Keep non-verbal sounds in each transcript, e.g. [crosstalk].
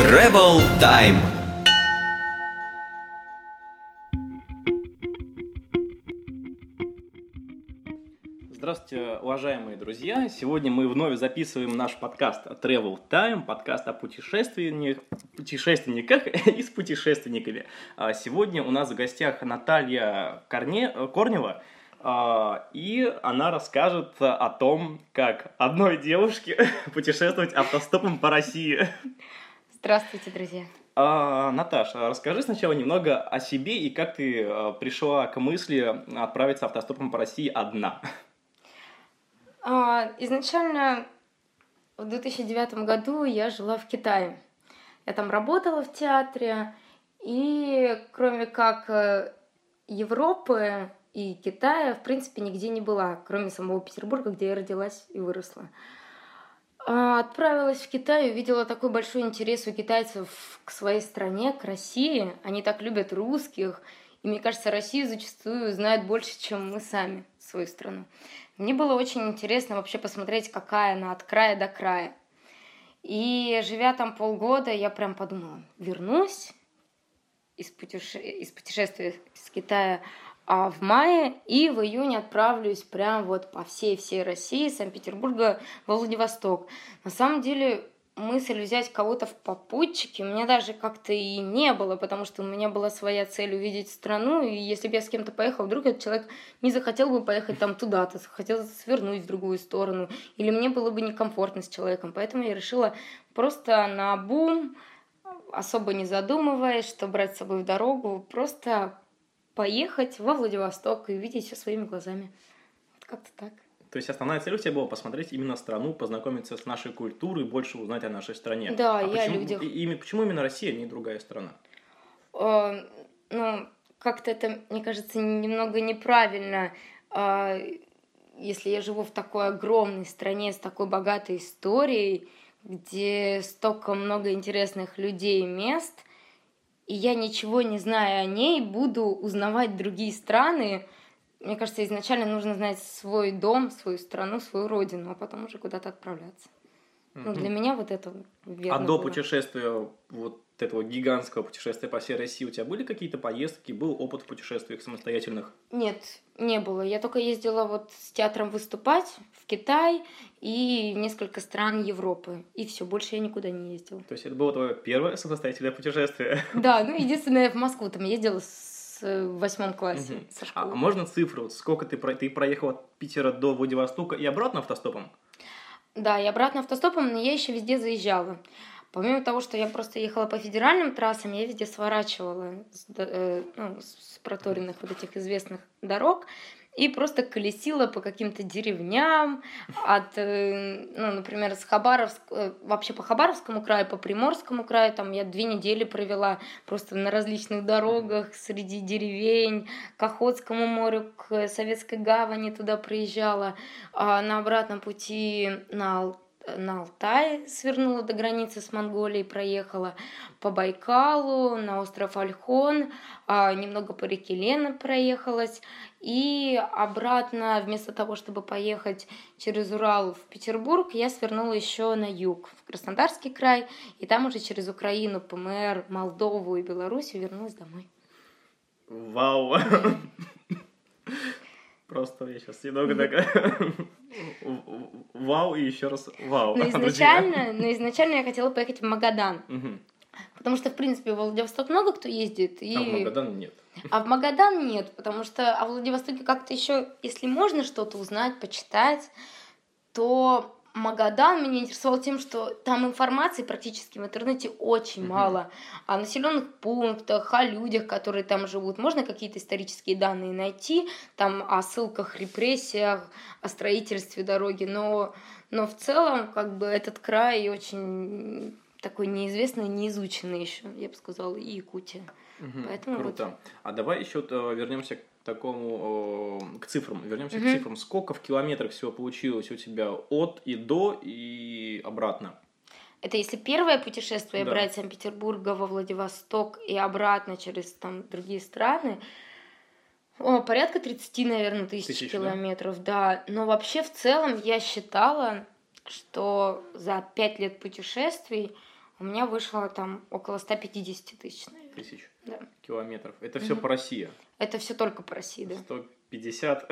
Travel Time. Здравствуйте, уважаемые друзья! Сегодня мы вновь записываем наш подкаст Travel Time, подкаст о путешественниках, путешественниках [laughs] и с путешественниками. А Сегодня у нас в гостях Наталья Корне, Корнева, а, и она расскажет о том, как одной девушке [laughs] путешествовать автостопом по России. Здравствуйте, друзья. А, Наташа, расскажи сначала немного о себе и как ты а, пришла к мысли отправиться автостопом по России одна. А, Изначально в 2009 году я жила в Китае. Я там работала в театре, и кроме как э, Европы и Китая, в принципе, нигде не была, кроме самого Петербурга, где я родилась и выросла. А, Отправилась в Китай, увидела такой большой интерес у китайцев к своей стране, к России. Они так любят русских. И мне кажется, Россию зачастую знают больше, чем мы сами свою страну. Мне было очень интересно вообще посмотреть, какая она от края до края. И живя там полгода, я прям подумала, вернусь из, путеше... из путешествия из Китая а в мае и в июне отправлюсь прям вот по всей-всей России, Санкт-Петербурга во Владивосток. На самом деле мысль взять кого-то в попутчики у меня даже как-то и не было, потому что у меня была своя цель увидеть страну, и если бы я с кем-то поехала, вдруг этот человек не захотел бы поехать там туда-то, захотел свернуть в другую сторону, или мне было бы некомфортно с человеком, поэтому я решила просто на бум, особо не задумываясь, что брать с собой в дорогу, просто поехать во Владивосток и увидеть все своими глазами. Вот как-то так. То есть основная цель у тебя была посмотреть именно страну, познакомиться с нашей культурой, больше узнать о нашей стране. Да, а я почему, людях. и- ими- почему именно Россия, а не другая страна? Э, ну, как-то это, мне кажется, немного неправильно. А, Если я живу в такой огромной стране с такой богатой историей, где столько много интересных людей и мест, и я ничего не знаю о ней, буду узнавать другие страны. Мне кажется, изначально нужно знать свой дом, свою страну, свою родину, а потом уже куда-то отправляться. Ну, для меня вот это верно а до было. путешествия, вот этого гигантского путешествия по всей России, у тебя были какие-то поездки, был опыт в путешествиях самостоятельных? Нет, не было. Я только ездила вот с театром выступать Китай и несколько стран Европы. И все, больше я никуда не ездила. То есть это было твое первое самостоятельное путешествие? [laughs] Да, ну единственное, я в Москву там ездила с э, в восьмом классе Мгм. со А школы. можно цифру? Сколько ты, про- ты проехал от Питера до Владивостока и обратно автостопом? Да, и обратно автостопом, но я еще везде заезжала. Помимо того, что я просто ехала по федеральным трассам, я везде сворачивала с, э, ну, с проторенных вот этих известных дорог и просто колесила по каким-то деревням от, э, ну, например, с Хабаровск, э, вообще по Хабаровскому краю, по Приморскому краю, там я две недели провела просто на различных дорогах среди деревень, к Охотскому морю, к Советской гавани туда проезжала, а на обратном пути на на Алтай свернула до границы с Монголией, проехала по Байкалу, на остров Ольхон, а, немного по реке Лена проехалась, и обратно, вместо того, чтобы поехать через Урал в Петербург, я свернула еще на юг, в Краснодарский край, и там уже через Украину, ПМР, Молдову и Белоруссию вернулась домой. Вау! Просто я сейчас немного так... [laughs] Вау и еще раз вау. Но [laughs] изначально, но изначально я хотела поехать в Магадан, потому что, в принципе, в Владивосток много кто ездит, и... А в Магадан нет. А в Магадан нет, потому что а в Владивостоке как-то еще, если можно что-то узнать, почитать, то Магадан меня интересовал тем, что там информации практически в интернете очень Мгм. мало. О населенных пунктах, о людях, которые там живут. Можно какие-то исторические данные найти, там о ссылках, репрессиях, о строительстве дороги, но, но в целом как бы этот край очень такой неизвестный, неизученный еще, я бы сказала, и Якутия. Мгм. Поэтому Круто. А давай еще э, вернемся к такому, э, к цифрам. Вернемся к Мгм. цифрам. Сколько в километрах всего получилось у тебя от и до и обратно? Это если первое путешествие Да. брать Санкт-Петербурга во Владивосток и обратно через там другие страны, о, порядка 30, наверное, тысяч, Тысяч, да? километров, да. Но вообще в целом я считала, что за пять лет путешествий у меня вышло там около 150 тысяч, наверное. Тысяч Да. километров. Это все по России. Это все только по России, да. 150.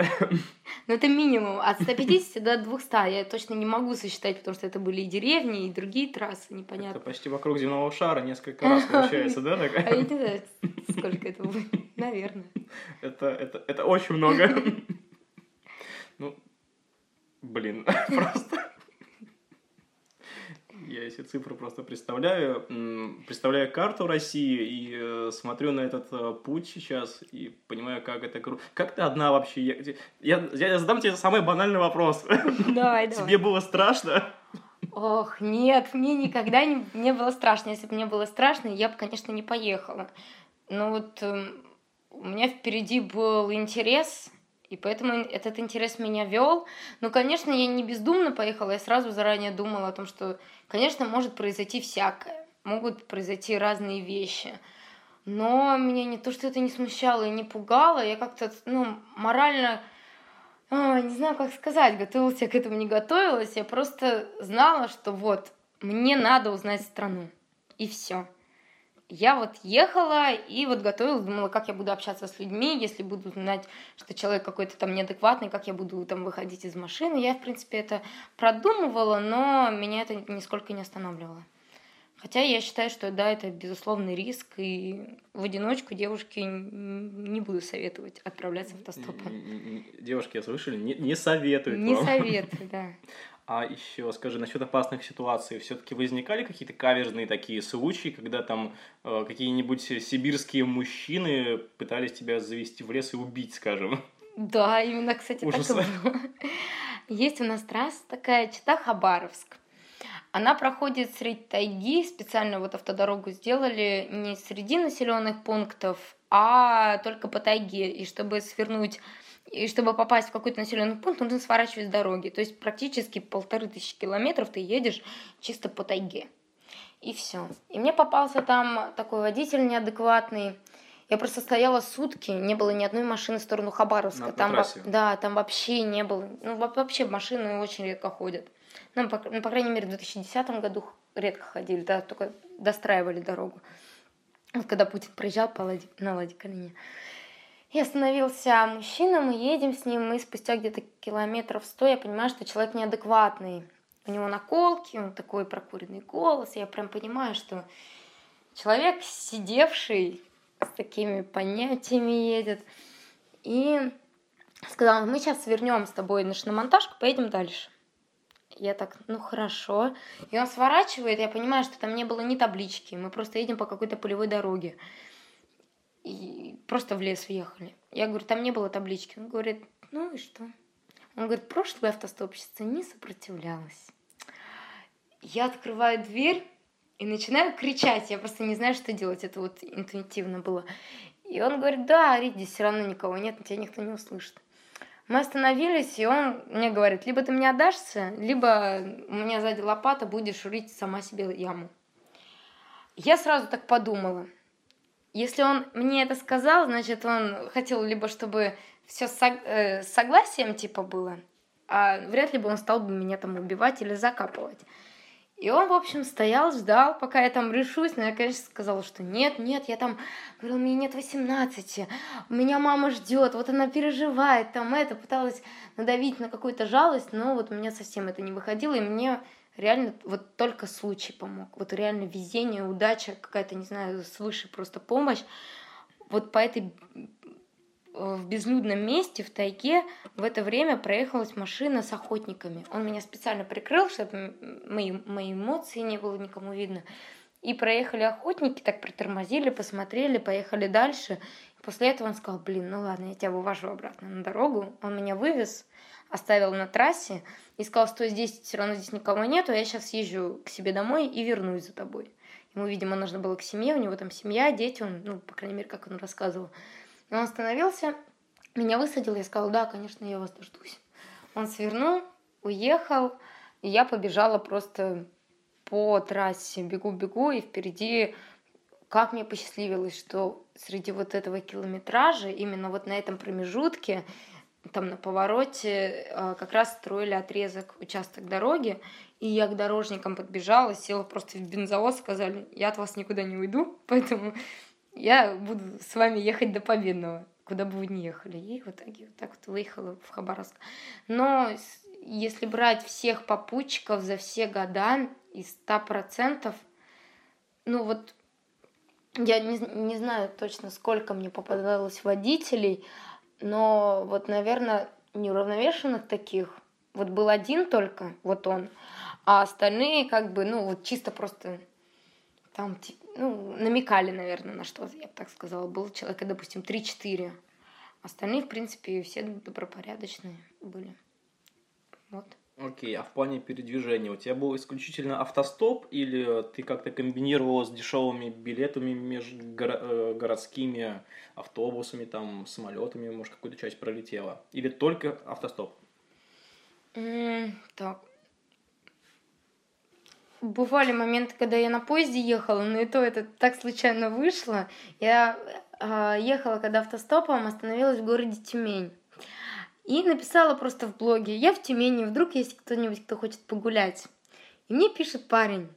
Но это минимум. От 150 до 200 я точно не могу сосчитать, потому что это были и деревни, и другие трассы, Это непонятно. почти вокруг земного шара несколько раз [laughs] получается, да? А я не знаю, сколько это будет. Наверное. Это, это, это очень много. Ну, блин, [laughs] просто... Я эти цифры просто представляю, представляю карту России и э, смотрю на этот э, путь сейчас и понимаю, как это круто. Как ты одна вообще? Я, я, я задам тебе самый банальный вопрос. [laughs] Давай, давай. Тебе было страшно? Ох, нет, мне никогда не, не было страшно. Если бы мне было страшно, я бы, конечно, не поехала. Но вот эм, у меня впереди был интерес, и поэтому этот интерес меня вел. Но, конечно, я не бездумно поехала, я сразу заранее думала о том, что, конечно, может произойти всякое, могут произойти разные вещи. Но меня не то, что это не смущало и не пугало, я как-то, ну, морально а, не знаю, как сказать, готовилась я к этому, не готовилась. Я просто знала, что вот, мне надо узнать страну. И все. Я вот ехала и вот готовилась, думала, как я буду общаться с людьми, если буду знать, что человек какой-то там неадекватный, как я буду там выходить из машины. Я, в принципе, это продумывала, но меня это нисколько не останавливало. Хотя я считаю, что да, это безусловный риск, и в одиночку девушке не буду советовать отправляться в автостопом. Девушки, слышали? Не, не советуют Не вам. советую, да. [laughs] А еще скажи, насчет опасных ситуаций, все-таки возникали какие-то каверзные такие случаи, когда там э, какие-нибудь сибирские мужчины пытались тебя завести в лес и убить, скажем? Да, именно, кстати, Ужас. так и было. Есть у нас трасса такая, Чита-Хабаровск. Она проходит среди тайги, специально вот автодорогу сделали не среди населенных пунктов, а только по тайге. И чтобы свернуть, и чтобы попасть в какой-то населенный пункт, нужно сворачивать с дороги. То есть практически полторы тысячи километров ты едешь чисто по тайге. И все. И мне попался там такой водитель неадекватный. Я просто стояла сутки, не было ни одной машины в сторону Хабаровска. На- на там, во- трассе? да, там вообще не было. Ну, во- вообще машины очень редко ходят. Ну, по, ну, по крайней мере, в 2010 году редко ходили, да, только достраивали дорогу. Вот когда Путин приезжал по Лади- на Ладе Калине. И остановился мужчина, мы едем с ним, и спустя где-то километров сто я понимаю, что человек неадекватный. У него наколки, он такой прокуренный голос. Я прям понимаю, что человек, сидевший с такими понятиями едет. И сказал, мы сейчас свернем с тобой на шиномонтажку, поедем дальше. Я так, ну хорошо. И он сворачивает, я понимаю, что там не было ни таблички, мы просто едем по какой-то полевой дороге. И просто в лес въехали. Я говорю, там не было таблички. Он говорит, ну и что? Он говорит, прошлая автостопщица не сопротивлялась. Я открываю дверь и начинаю кричать. Я просто не знаю, что делать. Это вот интуитивно было. И он говорит, да, здесь все равно никого нет, тебя никто не услышит. Мы остановились, и он мне говорит, либо ты мне отдашься, либо у меня сзади лопата, будешь рыть сама себе яму. Я сразу так подумала. Если он мне это сказал, значит, он хотел либо чтобы все с согласием типа было, а вряд ли бы он стал бы меня там убивать или закапывать. И он, в общем, стоял, ждал, пока я там решусь. Но я, конечно, сказала, что нет, нет, я там... Говорила, мне нет 18, у меня мама ждет, вот она переживает, там это. Пыталась надавить на какую-то жалость, но вот у меня совсем это не выходило. И мне реально вот только случай помог. Вот реально везение, удача, какая-то, не знаю, свыше просто помощь. Вот по этой в безлюдном месте, в тайге, в это время проехалась машина с охотниками. Он меня специально прикрыл, чтобы мои, мои эмоции не было никому видно. И проехали охотники, так притормозили, посмотрели, поехали дальше. После этого он сказал, блин, ну ладно, я тебя вывожу обратно на дорогу. Он меня вывез, оставил на трассе и сказал, что здесь все равно здесь никого нету, я сейчас съезжу к себе домой и вернусь за тобой. Ему, видимо, нужно было к семье, у него там семья, дети, он, ну, по крайней мере, как он рассказывал. И он остановился, меня высадил, я сказала, да, конечно, я вас дождусь. Он свернул, уехал, и я побежала просто по трассе, бегу-бегу, и впереди, как мне посчастливилось, что среди вот этого километража, именно вот на этом промежутке, там на повороте, как раз строили отрезок, участок дороги, И я к дорожникам подбежала, села просто в бензовоз, сказали, я от вас никуда не уйду, [laughs] поэтому я буду с вами ехать до Победного, куда бы вы ни ехали. И в итоге вот так вот выехала в Хабаровск. Но если брать всех попутчиков за все года, из 100%, ну вот я не, не знаю точно, сколько мне попадалось водителей, но вот, наверное, неуравновешенных таких, вот был один только, вот он, а остальные как бы, ну, вот чисто просто там, ну, намекали, наверное, на что я бы так сказала. Был человек, допустим, 3-4. Остальные, в принципе, все добропорядочные были. Вот. Окей, а в плане передвижения у тебя был исключительно автостоп или ты как-то комбинировала с дешевыми билетами между э, городскими автобусами, там, самолетами, может, какую-то часть пролетела? Или только автостоп? Mm, так. Бывали моменты, когда я на поезде ехала, но и то это так случайно вышло. Я э, ехала, когда автостопом остановилась в городе Тюмень. И написала просто в блоге, я в Тюмени, вдруг есть кто-нибудь, кто хочет погулять. И мне пишет парень,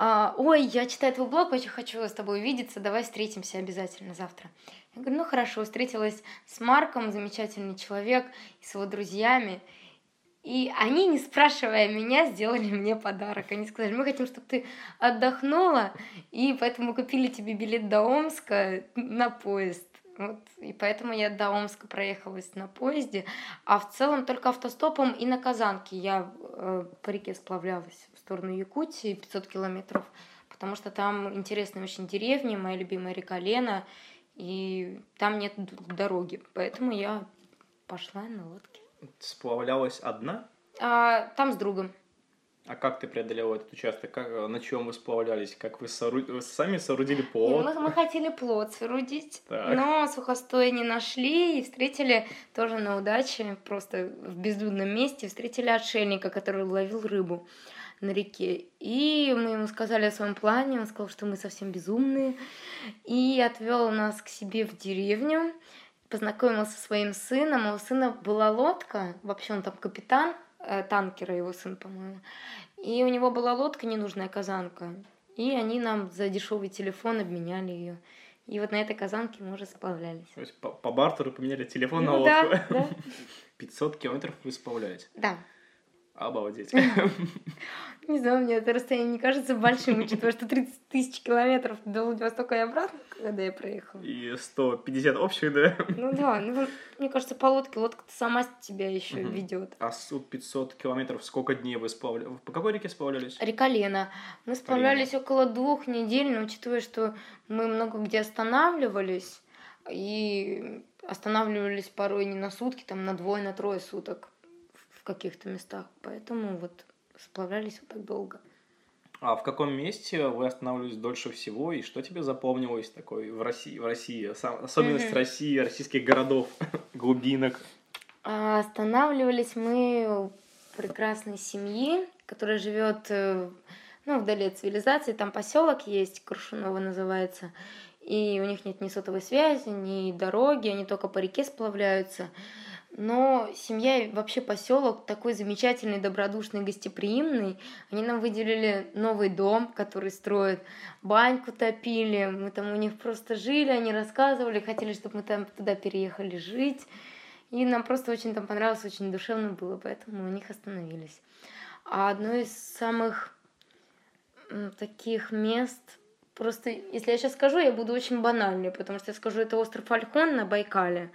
а, ой, я читаю твой блог, очень хочу с тобой увидеться, давай встретимся обязательно завтра. Я говорю, ну хорошо, встретилась с Марком, замечательный человек, и с его друзьями. И они, не спрашивая меня, сделали мне подарок. Они сказали, мы хотим, чтобы ты отдохнула, и поэтому купили тебе билет до Омска на поезд. Вот, и поэтому я до Омска проехалась на поезде, а в целом только автостопом и на Казанке я э, по реке сплавлялась в сторону Якутии 500 километров, потому что там интересные очень деревни, моя любимая река Лена, и там нет дороги, поэтому я пошла на лодке. Сплавлялась одна? А, там с другом. А как ты преодолела этот участок? Как, на чем вы сплавлялись? Как вы, сору... вы сами соорудили плот? Мы, мы хотели плот соорудить, так. но сухостой не нашли и встретили тоже на удаче, просто в безлюдном месте, встретили отшельника, который ловил рыбу на реке. И мы ему сказали о своем плане, он сказал, что мы совсем безумные, и отвел нас к себе в деревню, познакомился со своим сыном, а у сына была лодка, вообще он там капитан, Э, танкера, его сын, по-моему. И у него была лодка, ненужная казанка. И они нам за дешевый телефон обменяли ее. И вот на этой казанке мы уже сплавлялись. То есть по, по бартеру поменяли телефон ну, на лодку? Да, [laughs] да. 500 километров вы сплавляете? Да. Обалдеть. [laughs] Не знаю, мне это расстояние не кажется большим, учитывая, что 30 тысяч километров до Владивостока и обратно, когда я проехала. И 150 общих, да? Ну да, ну, мне кажется, по лодке, лодка сама тебя еще угу. ведет. А с 500 километров сколько дней вы сплавлялись? По какой реке сплавлялись? Река Лена. Мы сплавлялись Лена. около двух недель, но учитывая, что мы много где останавливались, и останавливались порой не на сутки, там на двое, на трое суток в каких-то местах. Поэтому вот сплавлялись вот так долго. А в каком месте вы останавливались дольше всего, и что тебе запомнилось такой в России, в России, сам, особенность mm-hmm. России, российских городов, [laughs] глубинок? А, останавливались мы у прекрасной семьи, которая живет э, ну, вдали от цивилизации. Там поселок есть, Крушунова называется. И у них нет ни сотовой связи, ни дороги, они только по реке сплавляются. Но семья и вообще поселок такой замечательный, добродушный, гостеприимный. Они нам выделили новый дом, который строят, баньку топили. Мы там у них просто жили, они рассказывали, хотели, чтобы мы там туда переехали жить. И нам просто очень там понравилось, очень душевно было, поэтому у них остановились. А одно из самых таких мест, просто если я сейчас скажу, я буду очень банальной, потому что я скажу, это остров Альхон на Байкале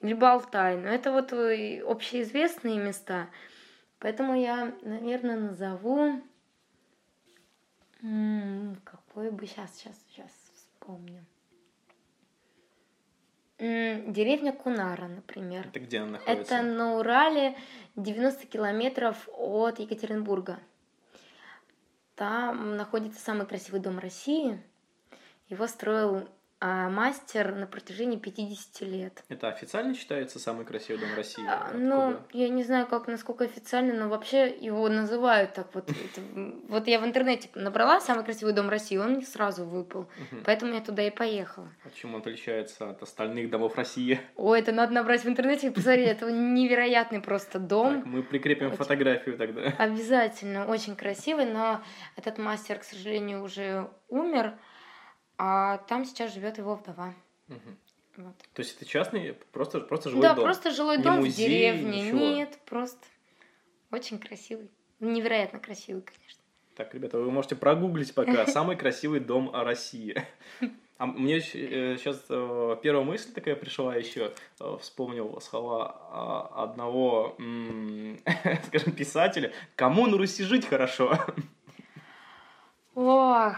либо Алтай. Но это вот э, общеизвестные места. Поэтому я, наверное, назову... какой бы сейчас, сейчас, сейчас вспомню. Деревня Кунара, например. Это где она находится? Это на Урале, 90 километров от Екатеринбурга. Там находится самый красивый дом России. Его строил а мастер на протяжении 50 лет. Это официально считается самый красивый дом России? А, ну, я не знаю, как, насколько официально, но вообще его называют так вот. Это, вот я в интернете набрала самый красивый дом России, он мне сразу выпал. Угу. Поэтому я туда и поехала. А чем он отличается от остальных домов России? Ой, это надо набрать в интернете и посмотреть. Это невероятный просто дом. Так, мы прикрепим очень... фотографию тогда. Обязательно, очень красивый, но этот мастер, к сожалению, уже умер. А там сейчас живет его вдова. Угу. Вот. То есть это частный, просто, просто жилой да, дом? Да, просто жилой дом музей, в деревне. Ничего. Нет, просто очень красивый. Невероятно красивый, конечно. Так, ребята, вы можете прогуглить пока [laughs] самый красивый дом России. А мне сейчас э, э, первая мысль такая пришла еще, э, вспомнил слова а, одного, [laughs] скажем, писателя. Кому на Руси жить хорошо? Ох,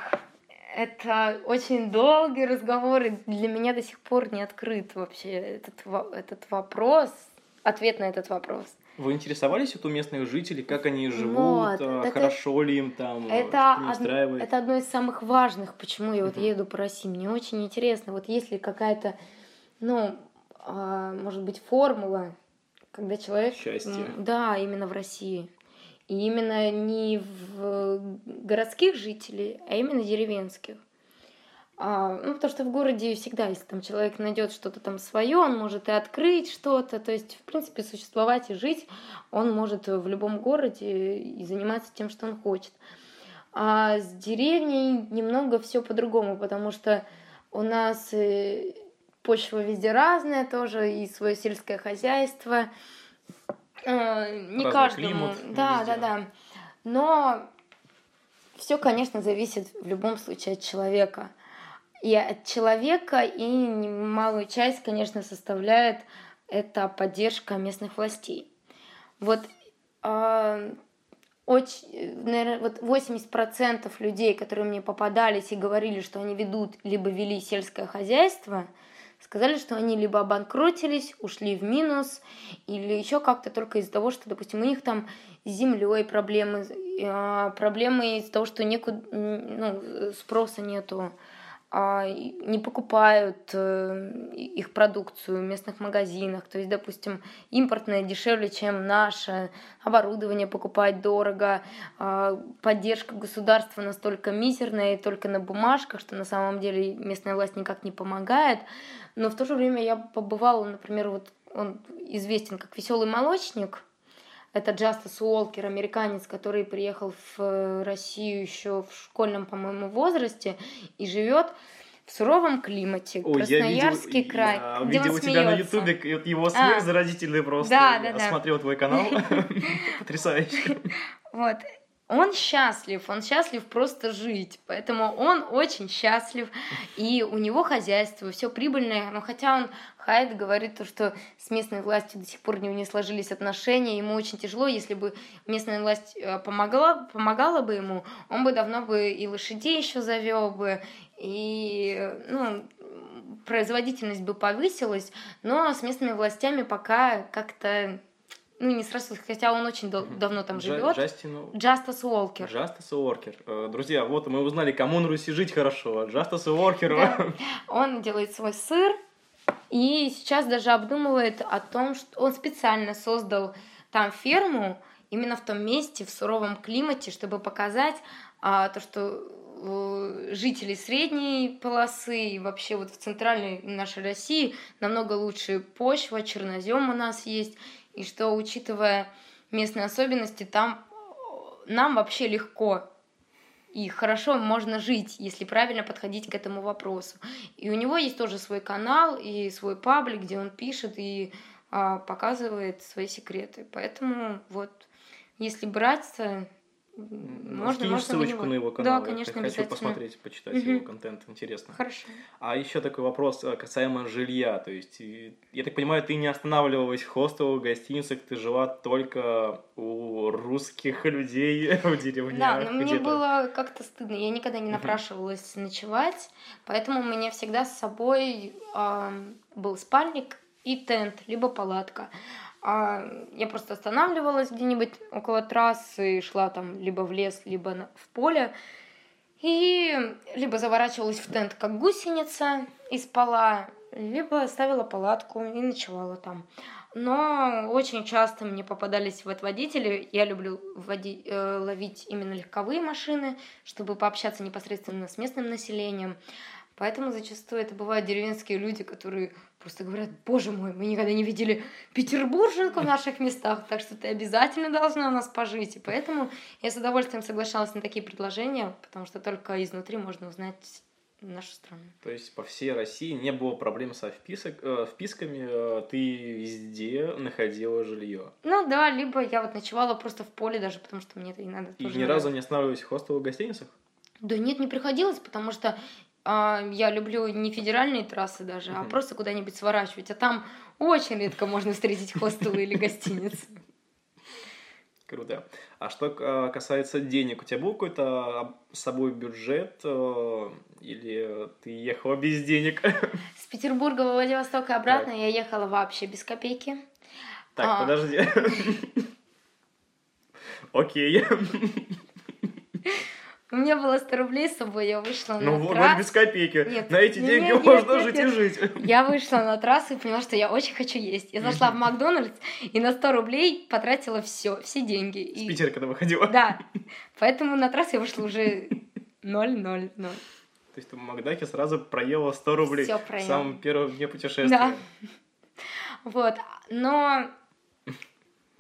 это очень долгий разговор, и для меня до сих пор не открыт вообще этот, этот вопрос, ответ на этот вопрос. Вы интересовались вот у местных жителей, как они живут, вот, а, хорошо ли им там, это, од... это одно из самых важных, почему я вот uh-huh. еду по России. Мне очень интересно, вот есть ли какая-то, ну, а, может быть, формула, когда человек... Счастье. Да, именно в России. И именно не в городских жителей, а именно деревенских. А, ну, потому что в городе всегда, если там человек найдет что-то там свое, он может и открыть что-то. То есть, в принципе, существовать и жить он может в любом городе и заниматься тем, что он хочет. А с деревней немного все по-другому, потому что у нас э, почва везде разная тоже, и свое сельское хозяйство. Э, не Разный каждому. Климат да, везде. да, да. Но все, конечно, зависит в любом случае от человека. И от человека, и немалую часть, конечно, составляет это поддержка местных властей. Вот э, очень, наверное, вот 80% людей, которые мне попадались и говорили, что они ведут, либо вели сельское хозяйство – сказали, что они либо обанкротились, ушли в минус, или еще как-то только из-за того, что, допустим, у них там с землей проблемы, а, проблемы из-за того, что некуда, ну, спроса нету, не покупают э, их продукцию в местных магазинах. То есть, допустим, импортное дешевле, чем наше, оборудование покупать дорого, а, поддержка государства настолько мизерная и только на бумажках, что на самом деле местная власть никак не помогает. Но в то же время я побывала, например, вот он известен как веселый молочник. Это Джастас Уолкер, американец, который приехал в Россию еще в школьном, по-моему, возрасте и живет в суровом климате, Ой, Красноярский я видел, край. Я где видел у тебя на Ютубе его смех а, заразительный просто. Да, да, да. Смотрел твой канал. [laughs] Потрясающе. Вот он счастлив, он счастлив просто жить, поэтому он очень счастлив, и у него хозяйство, все прибыльное, но хотя он Хайд говорит то, что с местной властью до сих пор не, не сложились отношения, ему очень тяжело, если бы местная власть э, помогала, помогала бы ему, он бы давно бы и лошадей еще завел бы, и ну, производительность бы повысилась, но с местными властями пока как-то ну, не сразу, хотя он очень дав- давно там живет. Джастину... Джастас Уолкер. Джастас Уоркер. Э, друзья, вот мы узнали, кому на Руси жить хорошо. Джастас Уоркер. Да. [laughs] Он делает свой сыр, и сейчас даже обдумывает о том, что он специально создал там ферму, именно в том месте, в суровом климате, чтобы показать а, то, что э, жители средней полосы и вообще вот в центральной нашей России намного лучше почва, чернозем у нас есть, и что, учитывая местные особенности, там э, нам вообще легко и хорошо можно жить, если правильно подходить к этому вопросу. И у него есть тоже свой канал и свой паблик, где он пишет и а, показывает свои секреты. Поэтому вот, если браться, можно, Скинешь можно ссылочку на, на его канал. Да, конечно, Я хочу посмотреть, почитать угу. его контент. Интересно. Хорошо. А еще такой вопрос э, касаемо жилья. То есть, я так понимаю, ты не останавливалась в хостелах, гостиницах, ты жила только у русских людей [laughs] в деревнях. Да, но мне было как-то стыдно. Я никогда не напрашивалась угу. ночевать, поэтому у меня всегда с собой э, был спальник и тент, либо палатка. А я просто останавливалась где-нибудь около трассы, шла там либо в лес, либо в поле. И либо заворачивалась в тент, как гусеница, и спала, либо ставила палатку и ночевала там. Но очень часто мне попадались вот водители. Я люблю води- э, ловить именно легковые машины, чтобы пообщаться непосредственно с местным населением. Поэтому зачастую это бывают деревенские люди, которые просто говорят, боже мой, мы никогда не видели петербурженку в наших местах, так что ты обязательно должна у нас пожить. И поэтому я с удовольствием соглашалась на такие предложения, потому что только изнутри можно узнать нашу страну. То есть по всей России не было проблем со вписок, э, вписками, э, ты везде находила жилье. Ну да, либо я вот ночевала просто в поле даже, потому что мне это не надо. И ни нравится. разу не останавливались в хостелах гостиницах? Да нет, не приходилось, потому что я люблю не федеральные трассы даже, а просто куда-нибудь сворачивать. А там очень редко можно встретить хостелы или гостиницы. Круто. А что э, касается денег, у тебя был какой-то а, с собой бюджет э, или ты ехала без денег? С Петербурга во Владивосток и обратно я ехала вообще без копейки. Так, А. подожди. [laughs] Окей. У меня было 100 рублей с собой, я вышла Ну на вот трассу. без копейки. Нет, На эти нет, деньги нет, можно нет, жить нет. и жить. Я вышла на трассу и поняла, что я очень хочу есть. Я зашла в Макдональдс и на 100 рублей потратила все, все деньги. С И- Питера когда выходила. Да. Поэтому на трассу я вышла уже 0-0-0. То есть ты в Макдаке сразу проела 100 рублей. Всё В проела. самом первом дне путешествия. Да. Вот. Но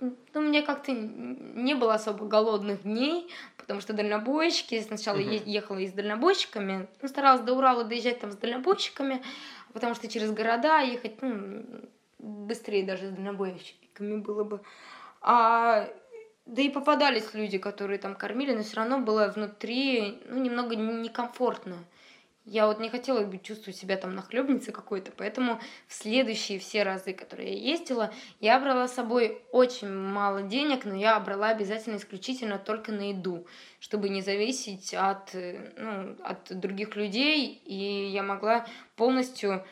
ну, мне как-то не было особо голодных дней, потому что дальнобойщики, сначала е- ехала и с дальнобойщиками, ну, старалась до Урала доезжать там с дальнобойщиками, потому что через города ехать, ну, быстрее даже с дальнобойщиками было бы. А, да и попадались люди, которые там кормили, но все равно было внутри, ну, немного некомфортно. Я вот не хотела бы чувствовать себя там нахлебницей какой-то, поэтому в следующие все разы, которые я ездила, я брала с собой очень мало денег, но я брала обязательно исключительно только на еду, чтобы не зависеть от, э, ну, от других людей, и я могла полностью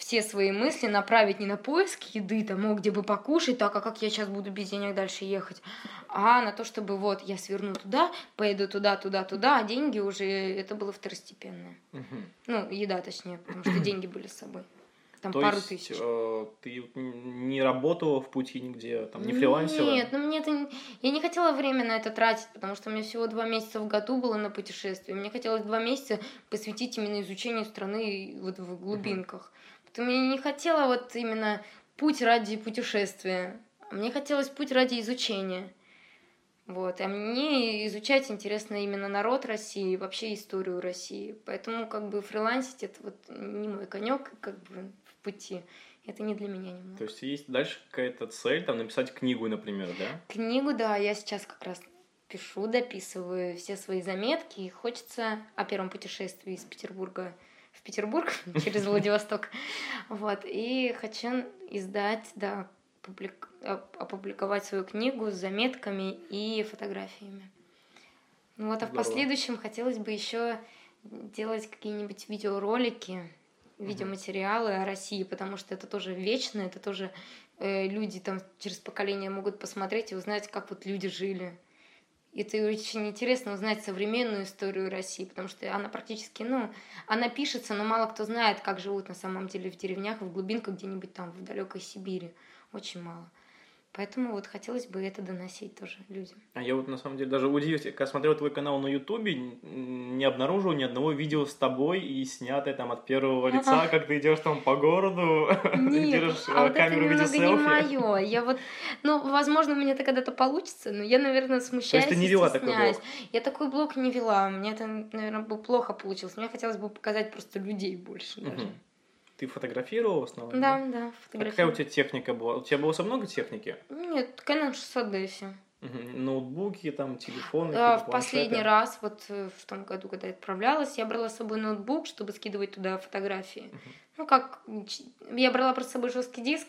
все свои мысли направить не на поиск еды, там, где бы покушать, так, а как я сейчас буду без денег дальше ехать, а на то, чтобы вот я сверну туда, поеду туда, туда, туда, а деньги уже, это было второстепенное. Мгм. Ну, еда точнее, потому что деньги были с собой. Там То пару есть тысяч. э, ты не работала в пути нигде, там, не фрилансила? Нет, ну мне это... Я не хотела время на это тратить, потому что у меня всего два месяца в году было на путешествие. Мне хотелось два месяца посвятить именно изучению страны вот в глубинках. Поэтому я не хотела вот именно путь ради путешествия. Мне хотелось путь ради изучения. Вот. А мне изучать интересно именно народ России, вообще историю России. Поэтому как бы фрилансить это вот не мой конек, как бы в пути. Это не для меня немного. То есть есть дальше какая-то цель, там, написать книгу, например, да? Книгу, да, я сейчас как раз пишу, дописываю все свои заметки. И хочется о первом путешествии из Петербурга в Петербург [laughs] через Владивосток. Вот. И хочу издать, да, публик- оп- опубликовать свою книгу с заметками и фотографиями. Ну вот, а в последующем хотелось бы еще делать какие-нибудь видеоролики, видеоматериалы о России, потому что это тоже вечно, это тоже э, люди там через поколение могут посмотреть и узнать, как вот люди жили. Это очень интересно узнать современную историю России, потому что она практически, ну, она пишется, но мало кто знает, как живут на самом деле в деревнях, в глубинках где-нибудь там, в далекой Сибири. Очень мало. Поэтому вот хотелось бы это доносить тоже людям. А я вот на самом деле даже удивился, когда смотрел твой канал на Ютубе, не обнаружил ни одного видео с тобой и снятое там от первого лица, как ты идешь там по городу, [laughs] держишь а это камеру в виде немного не селфи. мое. Я вот, ну, возможно, у меня это когда-то получится, но я, наверное, смущаюсь ты не вела такой блог? Я такой блог не вела. Мне это, наверное, плохо получилось. Мне хотелось бы показать просто людей больше даже. Ты фотографировал в основном? Да, да, А какая у фотографировала. тебя техника была? У тебя было со много техники? Нет, Canon 600D Мгм. Ноутбуки, там, телефоны, какие-то В последний раз, вот э, в том году, когда я отправлялась, я брала с собой ноутбук, чтобы скидывать туда фотографии. Ну, как... Я брала просто с собой жесткий диск,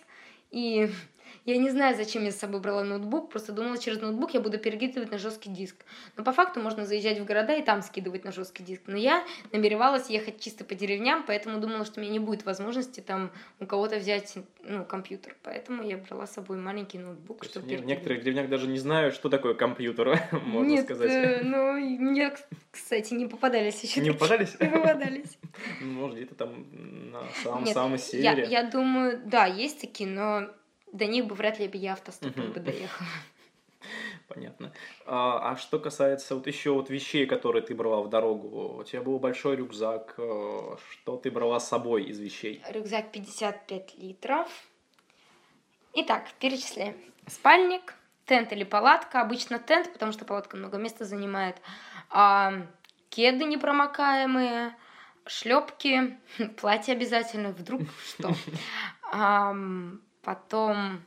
и [laughs] Я не знаю, зачем я с собой брала ноутбук, просто думала, через ноутбук я буду перекидывать на жесткий диск. Но по факту можно заезжать в города и там скидывать на жесткий диск. Но я намеревалась ехать чисто по деревням, поэтому думала, что у меня не будет возможности там у кого-то взять ну, компьютер. Поэтому я брала с собой маленький ноутбук, чтобы В некоторых деревнях даже не знают, что такое компьютер, [laughs] можно Нет, сказать. Э, ну, мне, кстати, не попадались еще. Не попадались? Не попадались. [laughs] Может, где-то там на самом-самом севере. Я думаю, да, есть такие, но до них бы вряд ли бы я автостопом бы доехала. [laughs] Понятно. А, а что касается вот еще вот вещей, которые ты брала в дорогу, у тебя был большой рюкзак, э, что ты брала с собой из вещей? Рюкзак 55 литров. Итак, перечисляем. Спальник, тент или палатка, обычно тент, потому что палатка много места занимает. А, кеды непромокаемые, шлепки, [laughs] платье обязательно, вдруг что. [laughs] Потом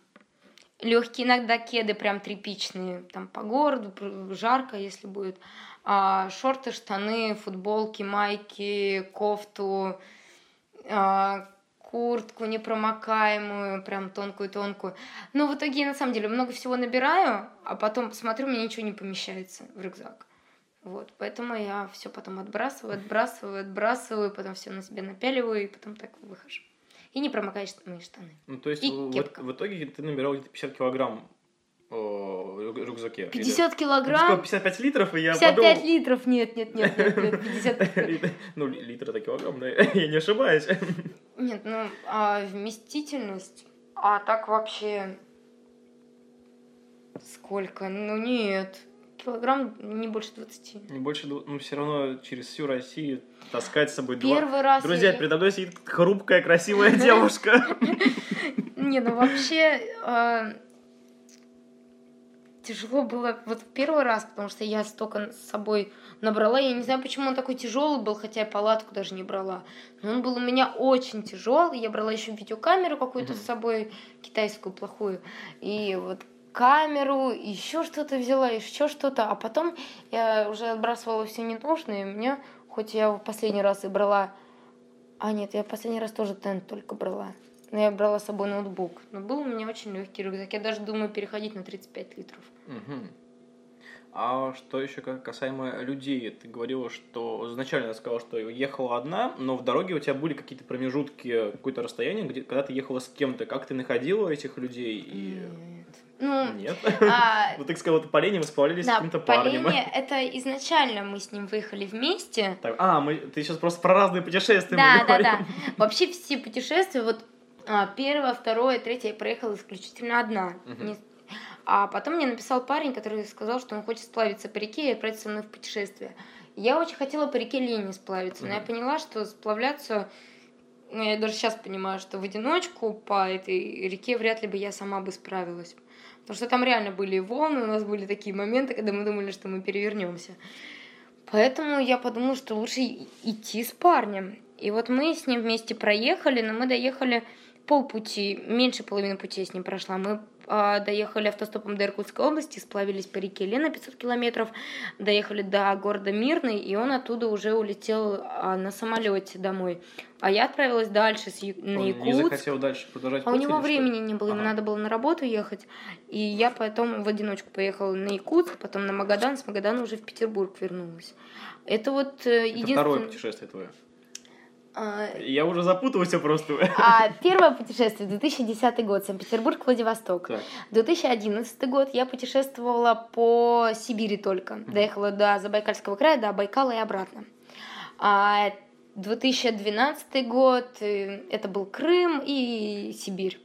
легкие иногда кеды прям тряпичные, там по городу, жарко, если будет. А, шорты, штаны, футболки, майки, кофту, а, куртку непромокаемую, прям тонкую-тонкую. Но в итоге я на самом деле много всего набираю, а потом посмотрю, мне ничего не помещается в рюкзак. Вот, поэтому я все потом отбрасываю, отбрасываю, отбрасываю, потом все на себя напяливаю и потом так выхожу. И не промокаешь мои штаны. Ну, то есть в, в, в итоге ты набирал где-то 50 килограмм в рюкзаке. 50 или... килограмм? 55 литров, и я 55 подумал... литров, нет, нет, нет, нет, нет [laughs] 50 Ну, литр это килограмм, да, [laughs] я не ошибаюсь. Нет, ну, а вместительность, а так вообще... Сколько? Ну, нет, килограмм не больше 20. Не больше, ну все равно через всю Россию таскать с собой Первый два... раз Друзья, я... передо мной сидит хрупкая, красивая [laughs] девушка. [laughs] Не, ну вообще а, тяжело было вот первый раз, потому что я столько с собой набрала. Я не знаю, почему он такой тяжелый был, хотя я палатку даже не брала. Но он был у меня очень тяжелый. Я брала еще видеокамеру какую-то с собой, китайскую плохую. И вот камеру, еще что-то взяла, еще что-то, а потом я уже отбрасывала все ненужное, и мне, хоть я в последний раз и брала, а нет, я в последний раз тоже тент только брала, но я брала с собой ноутбук, но был у меня очень легкий рюкзак, я даже думаю переходить на 35 литров. Угу. А что еще касаемо людей? Ты говорила, что изначально сказала, что ехала одна, но в дороге у тебя были какие-то промежутки, какое-то расстояние, где, когда ты ехала с кем-то. Как ты находила этих людей? И... Нет. Ну, Нет. А, [laughs] вот так сказала, ты Полене вы сплавлялись да, с каким-то парнем. Полене, [laughs] это изначально мы с ним выехали вместе. Так, а, мы, ты сейчас просто про разные путешествия Да, да, да. [laughs] Вообще все путешествия, вот а, первое, второе, третье я проехала исключительно одна. Угу. Не, а потом мне написал парень, который сказал, что он хочет сплавиться по реке и отправиться со мной в путешествие. Я очень хотела по реке Лени сплавиться, но я поняла, что сплавляться ну, я даже сейчас понимаю, что в одиночку по этой реке вряд ли бы я сама бы справилась. Потому что там реально были волны, у нас были такие моменты, когда мы думали, что мы перевернемся. Поэтому я подумала, что лучше идти с парнем. И вот мы с ним вместе проехали, но мы доехали полпути, меньше половины пути я с ним прошла. Мы доехали автостопом до Иркутской области, сплавились по реке Лена 500 километров, доехали до города Мирный, и он оттуда уже улетел а, на самолете домой. А я отправилась дальше с, на он Якутск. не захотел дальше продолжать А у него времени не было, ему надо было на работу ехать. И я потом в одиночку поехала на Якутск, потом на Магадан, с Магадана уже в Петербург вернулась. Это вот э, Это единственное... второе путешествие твое. А, Я уже запутался просто. А, первое путешествие 2010 год, Санкт-Петербург, Владивосток. Так. 2011 год я путешествовала по Сибири только. Доехала до Забайкальского края, до Байкала и обратно. А 2012 год э, это был Крым и Сибирь.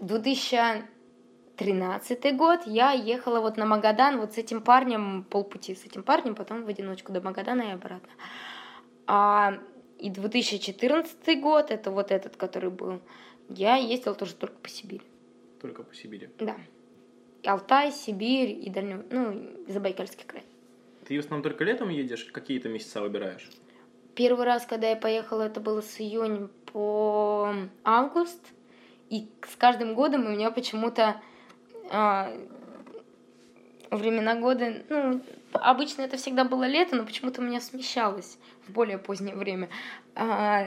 2013 год я ехала вот на Магадан вот с этим парнем полпути с этим парнем, потом в одиночку до Магадана и обратно. А и 2014 год, это вот этот, который был, я ездила тоже только по Сибири. Только по Сибири? Да. И Алтай, Сибирь и Дальний, ну, Забайкальский край. Ты в основном только летом едешь? Какие-то месяца выбираешь? Первый раз, когда я поехала, это было с июня по август. И с каждым годом у меня почему-то а, времена года, ну, обычно это всегда было лето, но почему-то у меня смещалось в более позднее время. А,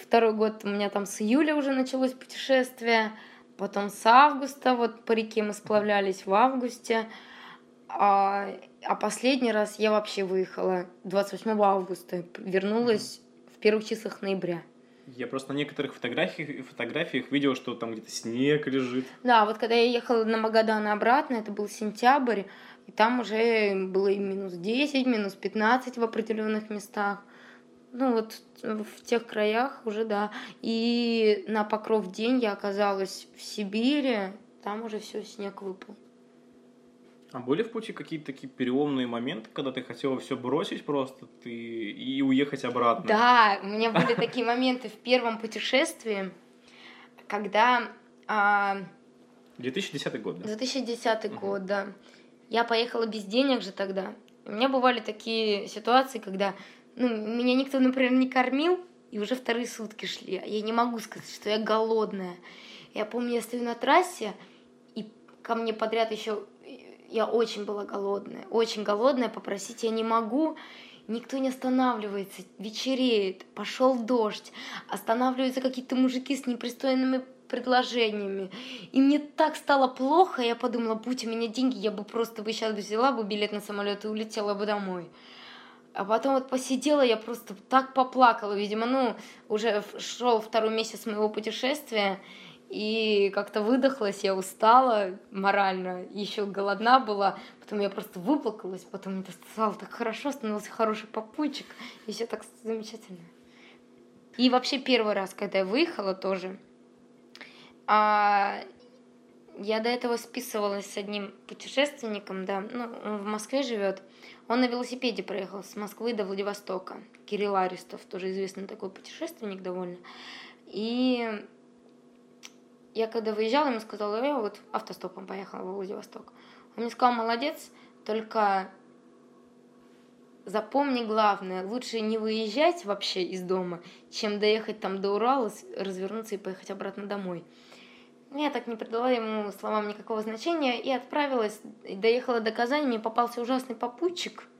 второй год у меня там с июля уже началось путешествие, Потом с августа, вот по реке мы сплавлялись в августе. А, а последний раз я вообще выехала 28 августа, вернулась в первых числах ноября. Я просто на некоторых фотографиях, фотографиях видел, что там где-то снег лежит. Да, вот когда я ехала на Магадан обратно, это был сентябрь, и там уже было и минус 10, минус 15 в определенных местах. Ну вот в тех краях уже, да. И на Покров день я оказалась в Сибири, там уже все, снег выпал. А были в пути какие-то такие переломные моменты, когда ты хотела все бросить просто ты и уехать обратно? Да, у меня были такие моменты в первом путешествии, когда... 2010 год, да? 2010 год, да. Я поехала без денег же тогда. У меня бывали такие ситуации, когда ну, меня никто, например, не кормил, и уже вторые сутки шли. Я не могу сказать, что я голодная. Я помню, я стою на трассе, и ко мне подряд еще я очень была голодная, очень голодная, попросить я не могу. Никто не останавливается, вечереет, пошел дождь, останавливаются какие-то мужики с непристойными предложениями. И мне так стало плохо, я подумала, будь у меня деньги, я бы просто бы сейчас взяла бы билет на самолет и улетела бы домой. А потом вот посидела, я просто так поплакала, видимо, ну, уже шел второй месяц моего путешествия, и как-то выдохлась, я устала морально, еще голодна была, потом я просто выплакалась, потом мне стало так хорошо, становился хороший попутчик, и все так замечательно. И вообще первый раз, когда я выехала тоже, а, я до этого списывалась с одним путешественником, да, ну, он в Москве живет, он на велосипеде проехал с Москвы до Владивостока, Кирилл Аристов, тоже известный такой путешественник довольно, и я когда выезжала, ему сказала, я вот автостопом поехала во Владивосток. Он мне сказал, молодец, только запомни главное, лучше не выезжать вообще из дома, чем доехать там до Урала, развернуться и поехать обратно домой. Я так не придала ему словам никакого значения и отправилась, доехала до Казани, мне попался ужасный попутчик –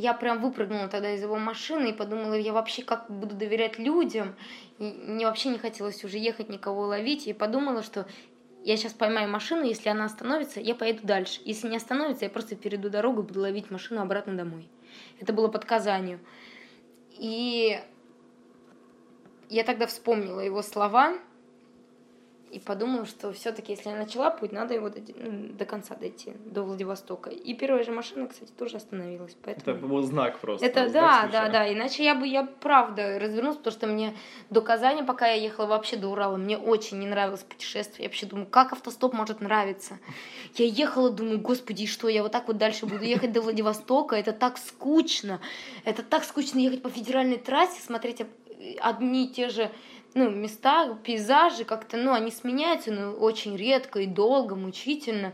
я прям выпрыгнула тогда из его машины и подумала, я вообще как буду доверять людям. И мне вообще не хотелось уже ехать, никого ловить. И подумала, что я сейчас поймаю машину, если она остановится, я поеду дальше. Если не остановится, я просто перейду дорогу и буду ловить машину обратно домой. Это было под Казанью. И я тогда вспомнила его слова, и подумала, что все-таки, если я начала путь, надо его до, до конца дойти, до Владивостока. И первая же машина, кстати, тоже остановилась. Поэтому... Это был знак просто. Это знак да, случая. да, да. Иначе я бы, я правда развернулась, потому что мне до Казани, пока я ехала вообще до Урала, мне очень не нравилось путешествие. Я вообще думаю, как автостоп может нравиться? Я ехала, думаю, господи, что я вот так вот дальше буду ехать до Владивостока? Это так скучно. Это так скучно ехать по федеральной трассе, смотреть одни и те же ну, места, пейзажи как-то, ну, они сменяются, но очень редко и долго, мучительно.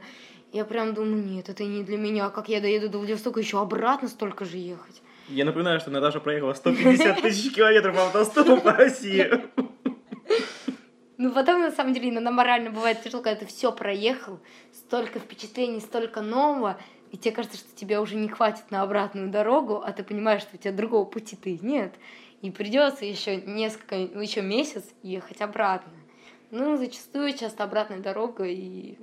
Я прям думаю, нет, это не для меня. Как я доеду до Владивостока, еще обратно столько же ехать. Я напоминаю, что Наташа проехала 150 тысяч километров автостопом по России. Ну, потом, на самом деле, иногда морально бывает тяжело, когда ты все проехал, столько впечатлений, столько нового, и тебе кажется, что тебя уже не хватит на обратную дорогу, а ты понимаешь, что у тебя другого пути-то нет и придется еще несколько, еще месяц ехать обратно. Ну, зачастую часто обратная дорога и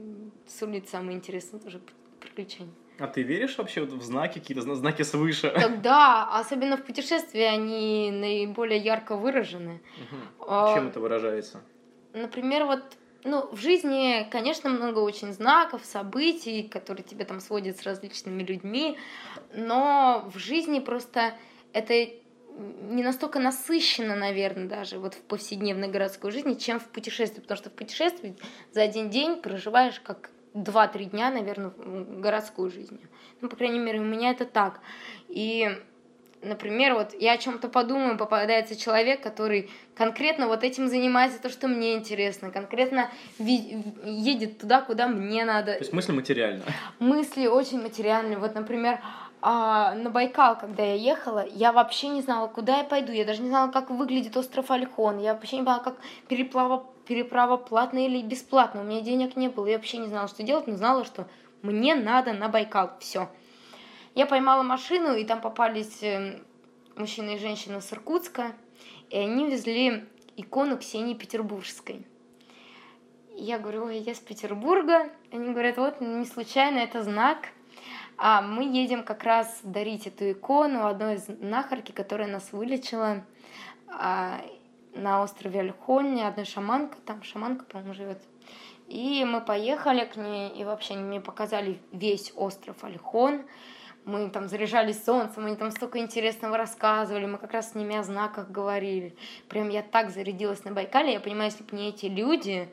сулит самые интересные тоже приключения. А ты веришь вообще в знаки, какие-то знаки свыше? Так, да, особенно в путешествии они наиболее ярко выражены. Угу. А, Чем это выражается? Например, вот ну, в жизни, конечно, много очень знаков, событий, которые тебя там сводят с различными людьми, но в жизни просто это не настолько насыщенно, наверное, даже вот в повседневной городской жизни, чем в путешествии, потому что в путешествии за один день проживаешь как два-три дня, наверное, в городской жизни. Ну, по крайней мере, у меня это так. И, например, вот я о чем-то подумаю, попадается человек, который конкретно вот этим занимается, то, что мне интересно, конкретно едет туда, куда мне надо. То есть мысли материальные? Мысли очень материальные. Вот, например, а, на Байкал, когда я ехала, я вообще не знала, куда я пойду. Я даже не знала, как выглядит остров Альхон. Я вообще не знала, как переплава, переправа платная или бесплатная. У меня денег не было. Я вообще не знала, что делать, но знала, что мне надо на Байкал. Все. Я поймала машину, и там попались э, мужчина и женщина с Иркутска, и они везли икону Ксении Петербургской. Я говорю, ой, я с Петербурга. Они говорят, вот не случайно, это знак. А мы едем как раз дарить эту икону одной из нахарки, которая нас вылечила а, на острове Альхольне, одной шаманка, там шаманка, по-моему, живет. И мы поехали к ней, и вообще они мне показали весь остров Альхон. Мы там заряжались солнцем, они там столько интересного рассказывали, мы как раз с ними о знаках говорили. Прям я так зарядилась на Байкале, я понимаю, если бы не эти люди,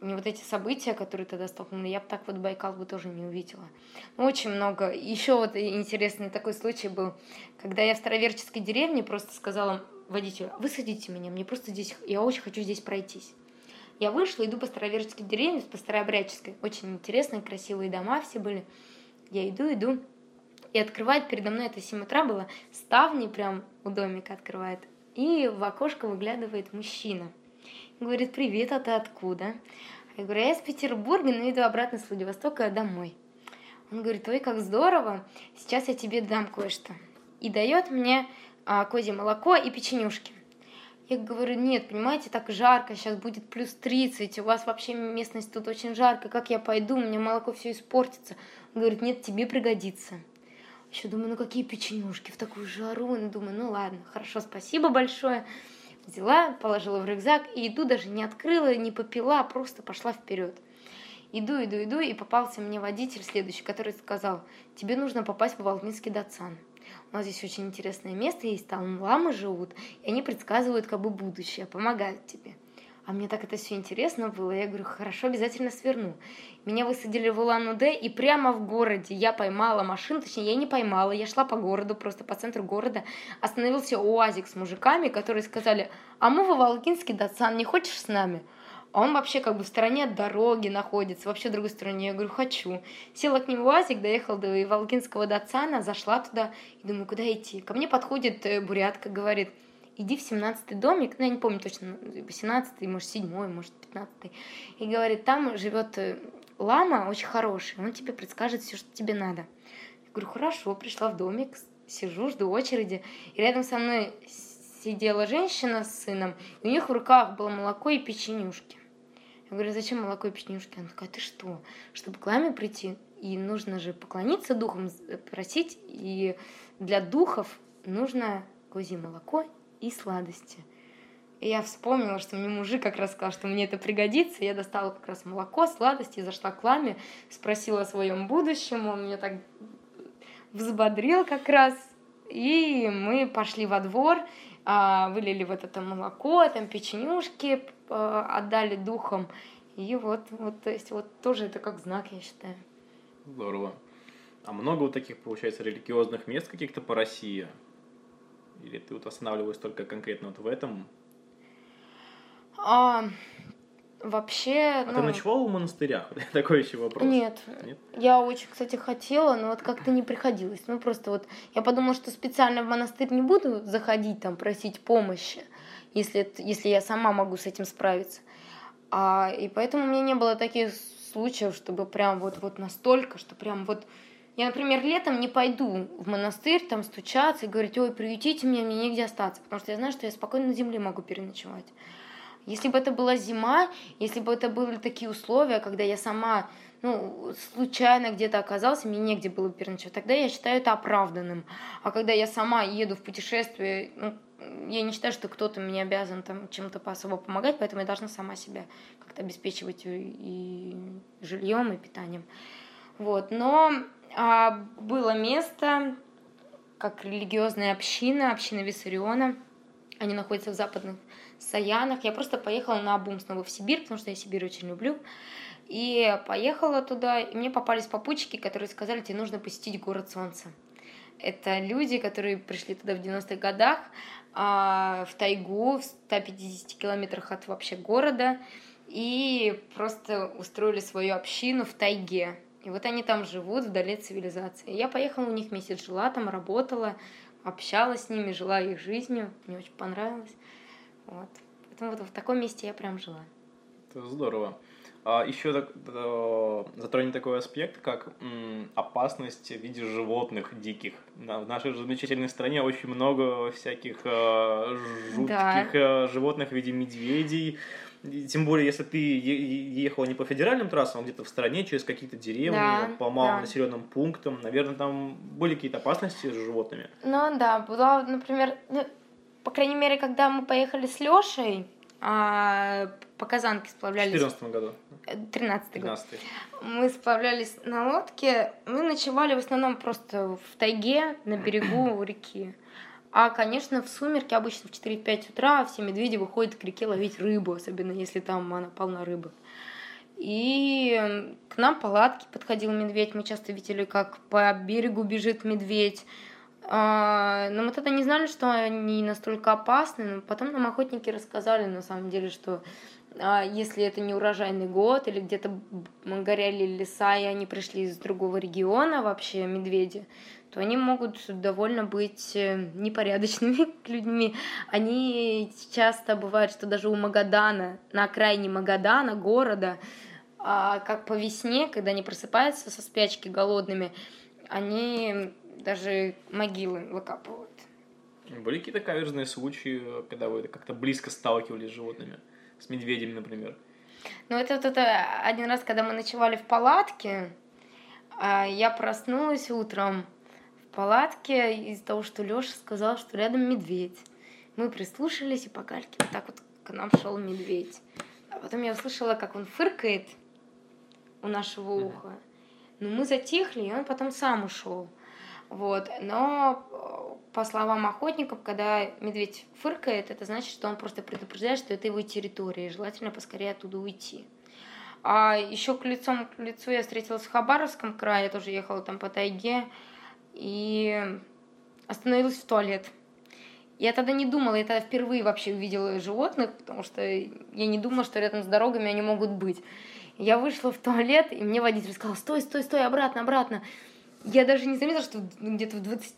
не вот эти события, которые тогда столкнули, я бы так вот Байкал бы тоже не увидела. Ну, очень много. Еще вот интересный такой случай был, когда я в Староверческой деревне просто сказала водителю, высадите меня, мне просто здесь, я очень хочу здесь пройтись. Я вышла, иду по Староверческой деревне, по Старообрядческой. Очень интересные, красивые дома все были. Я иду, иду. И открывает передо мной, это 7 утра было, ставни прям у домика открывает. И в окошко выглядывает мужчина. Говорит, привет, а ты откуда? Я говорю, я из Петербурга, но иду обратно с Владивостока домой. Он говорит, ой, как здорово, сейчас я тебе дам кое-что. И дает мне а, козье молоко и печенюшки. Я говорю, нет, понимаете, так жарко, сейчас будет плюс 30, у вас вообще местность тут очень жарко, как я пойду, у меня молоко все испортится. Он говорит, нет, тебе пригодится. Еще думаю, ну какие печенюшки в такую жару. Ну, думаю, ну ладно, хорошо, спасибо большое. Взяла, положила в рюкзак и иду, даже не открыла, не попила, просто пошла вперед. Иду, иду, иду, и попался мне водитель следующий, который сказал, тебе нужно попасть в Волминский Датсан. У нас здесь очень интересное место есть, там ламы живут, и они предсказывают как бы будущее, помогают тебе. А мне так это все интересно было. Я говорю, хорошо, обязательно сверну. Меня высадили в Улан-Удэ, и прямо в городе я поймала машину, точнее, я не поймала, я шла по городу, просто по центру города. Остановился УАЗик с мужиками, которые сказали, а мы во Волгинский Датсан, не хочешь с нами? А он вообще как бы в стороне от дороги находится, вообще в другой стороне. Я говорю, хочу. Села к ним в УАЗик, доехала до Волгинского Датсана, зашла туда и думаю, куда идти. Ко мне подходит э, бурятка, говорит, иди в 17-й домик, ну, я не помню точно, 18-й, может, 7-й, может, 15-й. И говорит, там живет э, лама очень хороший, он тебе предскажет все, что тебе надо. Я говорю, хорошо, пришла в домик, сижу, жду очереди, и рядом со мной сидела женщина с сыном, и у них в руках было молоко и печенюшки. Я говорю, зачем молоко и печенюшки? Она такая, ты что? Чтобы к ламе прийти, и нужно же поклониться духам, просить, и для духов нужно козье молоко и сладости. И я вспомнила, что мне мужик как раз сказал, что мне это пригодится. Я достала как раз молоко, сладости, зашла к ламе, спросила о своем будущем. Он меня так взбодрил как раз. И мы пошли во двор, а, вылили вот это молоко, там печенюшки а, отдали духом. И вот, вот, то есть, вот тоже это как знак, я считаю. Здорово. А много вот таких, получается, религиозных мест каких-то по России? Или ты вот останавливаешься только конкретно вот в этом? А, вообще... А ну... ты ночевал в монастырях? [laughs] Такой еще вопрос. Нет. Нет. Я очень, кстати, хотела, но вот как-то не приходилось. Ну, просто вот я подумала, что специально в монастырь не буду заходить там, просить помощи, если, если я сама могу с этим справиться. А, и поэтому у меня не было таких случаев, чтобы прям вот, вот настолько, что прям вот я, например, летом не пойду в монастырь, там стучаться и говорить, ой, приютите меня, мне негде остаться, потому что я знаю, что я спокойно на земле могу переночевать. Если бы это была зима, если бы это были такие условия, когда я сама ну, случайно где-то оказалась, мне негде было переночевать, тогда я считаю это оправданным. А когда я сама еду в путешествие, ну, я не считаю, что кто-то мне обязан там чем-то по особо помогать, поэтому я должна сама себя как-то обеспечивать и жильем, и питанием. Вот. Но было место, как религиозная община, община Виссариона. Они находятся в западных Саянах. Я просто поехала на обум снова в Сибирь, потому что я Сибирь очень люблю. И поехала туда, и мне попались попутчики, которые сказали, тебе нужно посетить город Солнца. Это люди, которые пришли туда в 90-х годах, а, в тайгу, в 150 километрах от вообще города, и просто устроили свою общину в тайге. И вот они там живут вдали от цивилизации. Я поехала у них месяц, жила там, работала, общалась с ними, жила их жизнью. Мне очень понравилось. Вот. Поэтому вот в таком месте я прям жила. Это здорово. А еще так, да, затронем такой аспект, как м, опасность в виде животных диких. В нашей замечательной стране очень много всяких э, жутких да. э, животных в виде медведей, Тем более, если ты е- е- ехала не по федеральным трассам, а где-то в стране, через какие-то деревни, Да, по малым да. населенным пунктам, наверное, там были какие-то опасности с животными. Ну да, была, например, ну, по крайней мере, когда мы поехали с Лешей, а, по Казанке В сплавлялись. 2014 году, 13 год. 15 Мы сплавлялись на лодке. Мы ночевали в основном просто в тайге на берегу реки. А, конечно, в сумерки, обычно в 4-5 утра, все медведи выходят к реке ловить рыбу, особенно если там она полна рыбы. И к нам палатки подходил медведь. Мы часто видели, как по берегу бежит медведь. А, Но мы тогда не знали, что они настолько опасны. Но потом нам охотники рассказали, на самом деле, что а, если это не урожайный год или где-то горели леса, и они пришли из другого региона вообще, медведи, то они могут довольно быть э, непорядочными [laughs] людьми. Они часто бывает, что даже у Магадана, на окраине Магадана, города, а, как по весне, когда они просыпаются со спячки голодными, они даже могилы выкапывают. Были какие-то каверзные случаи, когда вы как-то близко сталкивались с животными? С медведями, например. Ну, это вот это один раз, когда мы ночевали в палатке, а, я проснулась утром палатке из-за того, что Леша сказал, что рядом медведь. Мы прислушались, и по гальке вот так вот к нам шел медведь. А потом я услышала, как он фыркает у нашего уха. Ну, мы затихли, и он потом сам ушел. Вот. Но, э, по словам охотников, когда медведь фыркает, это значит, что он просто предупреждает, что это его территория, и желательно поскорее оттуда уйти. А еще к лицом к лицу я встретилась в Хабаровском крае, я тоже ехала там по тайге, и остановилась в туалет. Я тогда не думала, я тогда впервые вообще увидела животных, потому что я не думала, что рядом с дорогами они могут быть. Я вышла в туалет, и мне водитель сказал, стой, стой, стой, обратно, обратно. Я даже не заметила, что где-то в 20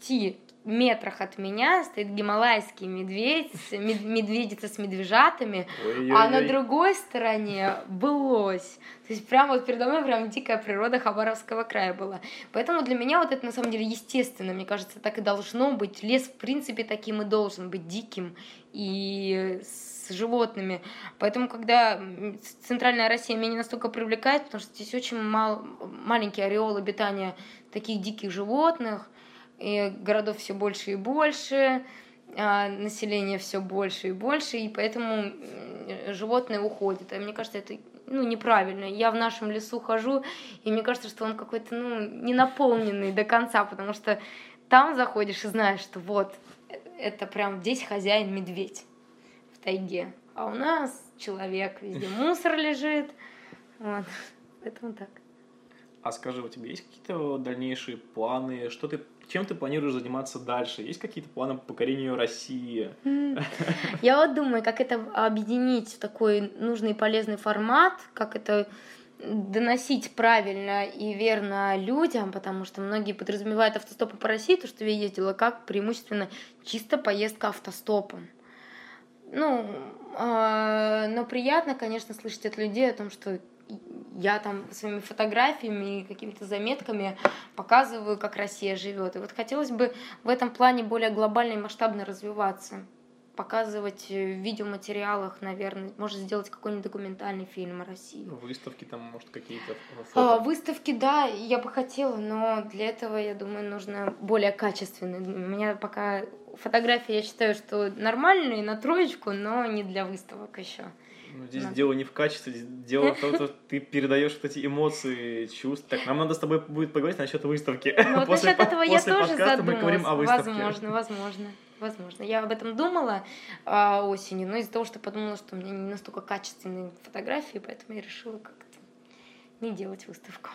метрах от меня стоит гималайский медведь, мед- медведица с медвежатами, а на Ой-ой-ой. другой стороне былось. То есть прямо вот передо мной прям дикая природа Хабаровского края была. Поэтому для меня вот это на самом деле естественно. Мне кажется, так и должно быть. Лес в принципе таким и должен быть диким и с животными. Поэтому, когда центральная Россия меня не настолько привлекает, потому что здесь очень мал, маленький ореол обитания таких диких животных, и городов все больше и больше, а, население все больше и больше, и поэтому животные уходят. А мне кажется, это ну, неправильно. Я в нашем лесу хожу, и мне кажется, что он какой-то ну, не наполненный до конца, потому что там заходишь и знаешь, что вот, это прям здесь хозяин медведь в тайге. А у нас человек, везде [laughs] мусор лежит. Вот. Поэтому так. А скажи, у тебя есть какие-то дальнейшие планы? Что ты, чем ты планируешь заниматься дальше? Есть какие-то планы по покорению России? [laughs] Я вот думаю, как это объединить в такой нужный и полезный формат, как это доносить правильно и верно людям, потому что многие подразумевают автостопы по России, то, что я ездила, как преимущественно чисто поездка автостопом. Ну, а, но приятно, конечно, слышать от людей о том, что я там своими фотографиями и какими-то заметками показываю, как Россия живет. И вот хотелось бы в этом плане более глобально и масштабно развиваться. Показывать э, в видеоматериалах, наверное, может сделать какой-нибудь документальный фильм о России. Выставки там, может, какие-то А, фото? выставки, да, я бы хотела, но для этого, я думаю, нужно более качественные. У меня пока фотографии, я считаю, что нормальные, на троечку, но не для выставок еще. Ну, здесь надо. дело не в качестве, дело в том, что ты передаешь вот эти эмоции, чувства. Так, нам надо с тобой будет поговорить насчет выставки. Ну, вот насчет этого я тоже подкаста мы задумалась. говорим о выставке. Возможно, возможно, возможно. Я об этом думала а, осенью, но из-за того, что подумала, что у меня не настолько качественные фотографии, поэтому я решила как-то не делать выставку.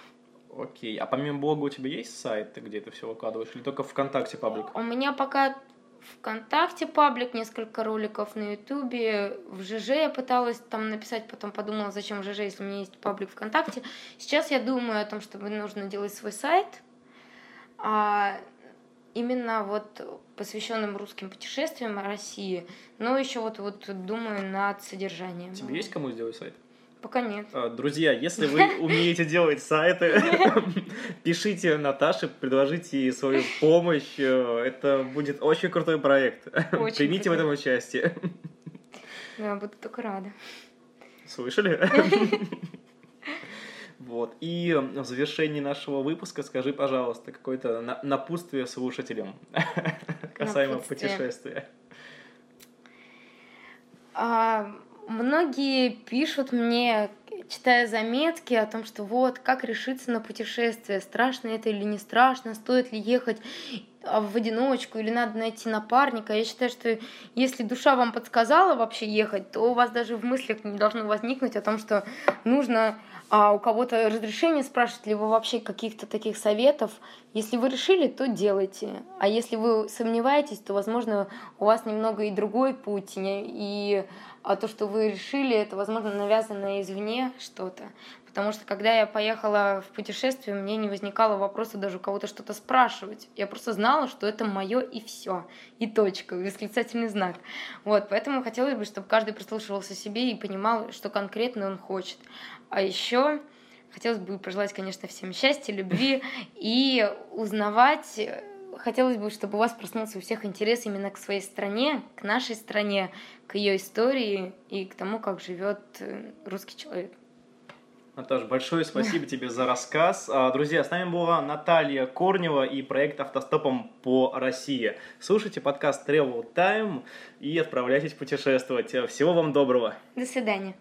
Окей. А помимо блога у тебя есть сайт, где это все выкладываешь? Или только ВКонтакте паблик? У меня пока ВКонтакте паблик, несколько роликов на Ютубе, в ЖЖ я пыталась там написать, потом подумала, зачем в ЖЖ, если у меня есть паблик ВКонтакте. Сейчас я думаю о том, чтобы нужно делать свой сайт, а, именно вот посвященным русским путешествиям России, но еще вот, вот думаю над содержанием. Тебе есть кому сделать сайт? Пока нет. А, Друзья, если вы [laughs] умеете делать сайты, [laughs] пишите Наташе, предложите ей свою помощь. Э, Это будет очень крутой проект. Очень [laughs] Примите в этом участие. Я буду только рада. Слышали? Вот. И в завершении нашего выпуска скажи, пожалуйста, какое-то напутствие слушателям касаемо путешествия. Многие пишут мне, читая заметки о том, что вот, как решиться на путешествие, страшно это или не страшно, стоит ли ехать а, в одиночку или надо найти напарника. Я считаю, что если душа вам подсказала вообще ехать, то у вас даже в мыслях не должно возникнуть о том, что нужно а у кого-то разрешение спрашивать, либо вообще каких-то таких советов. Если вы решили, то делайте. А если вы сомневаетесь, то, возможно, у вас немного и другой путь. И а то, что вы решили, это, возможно, навязанное извне что-то. Потому что когда я поехала в путешествие, мне не возникало вопроса даже у кого-то что-то спрашивать. Я просто знала, что это мое и все. И точка, восклицательный знак. Вот, поэтому хотелось бы, чтобы каждый прислушивался себе и понимал, что конкретно он хочет. А еще хотелось бы пожелать, конечно, всем счастья, любви и узнавать хотелось бы, чтобы у вас проснулся у всех интерес именно к своей стране, к нашей стране, к ее истории и к тому, как живет э, русский человек. Наташа, большое [laughs] спасибо тебе за рассказ. А, друзья, с нами была Наталья Корнева и проект «Автостопом по России». Слушайте подкаст Travel Time и отправляйтесь путешествовать. Всего вам доброго. До свидания.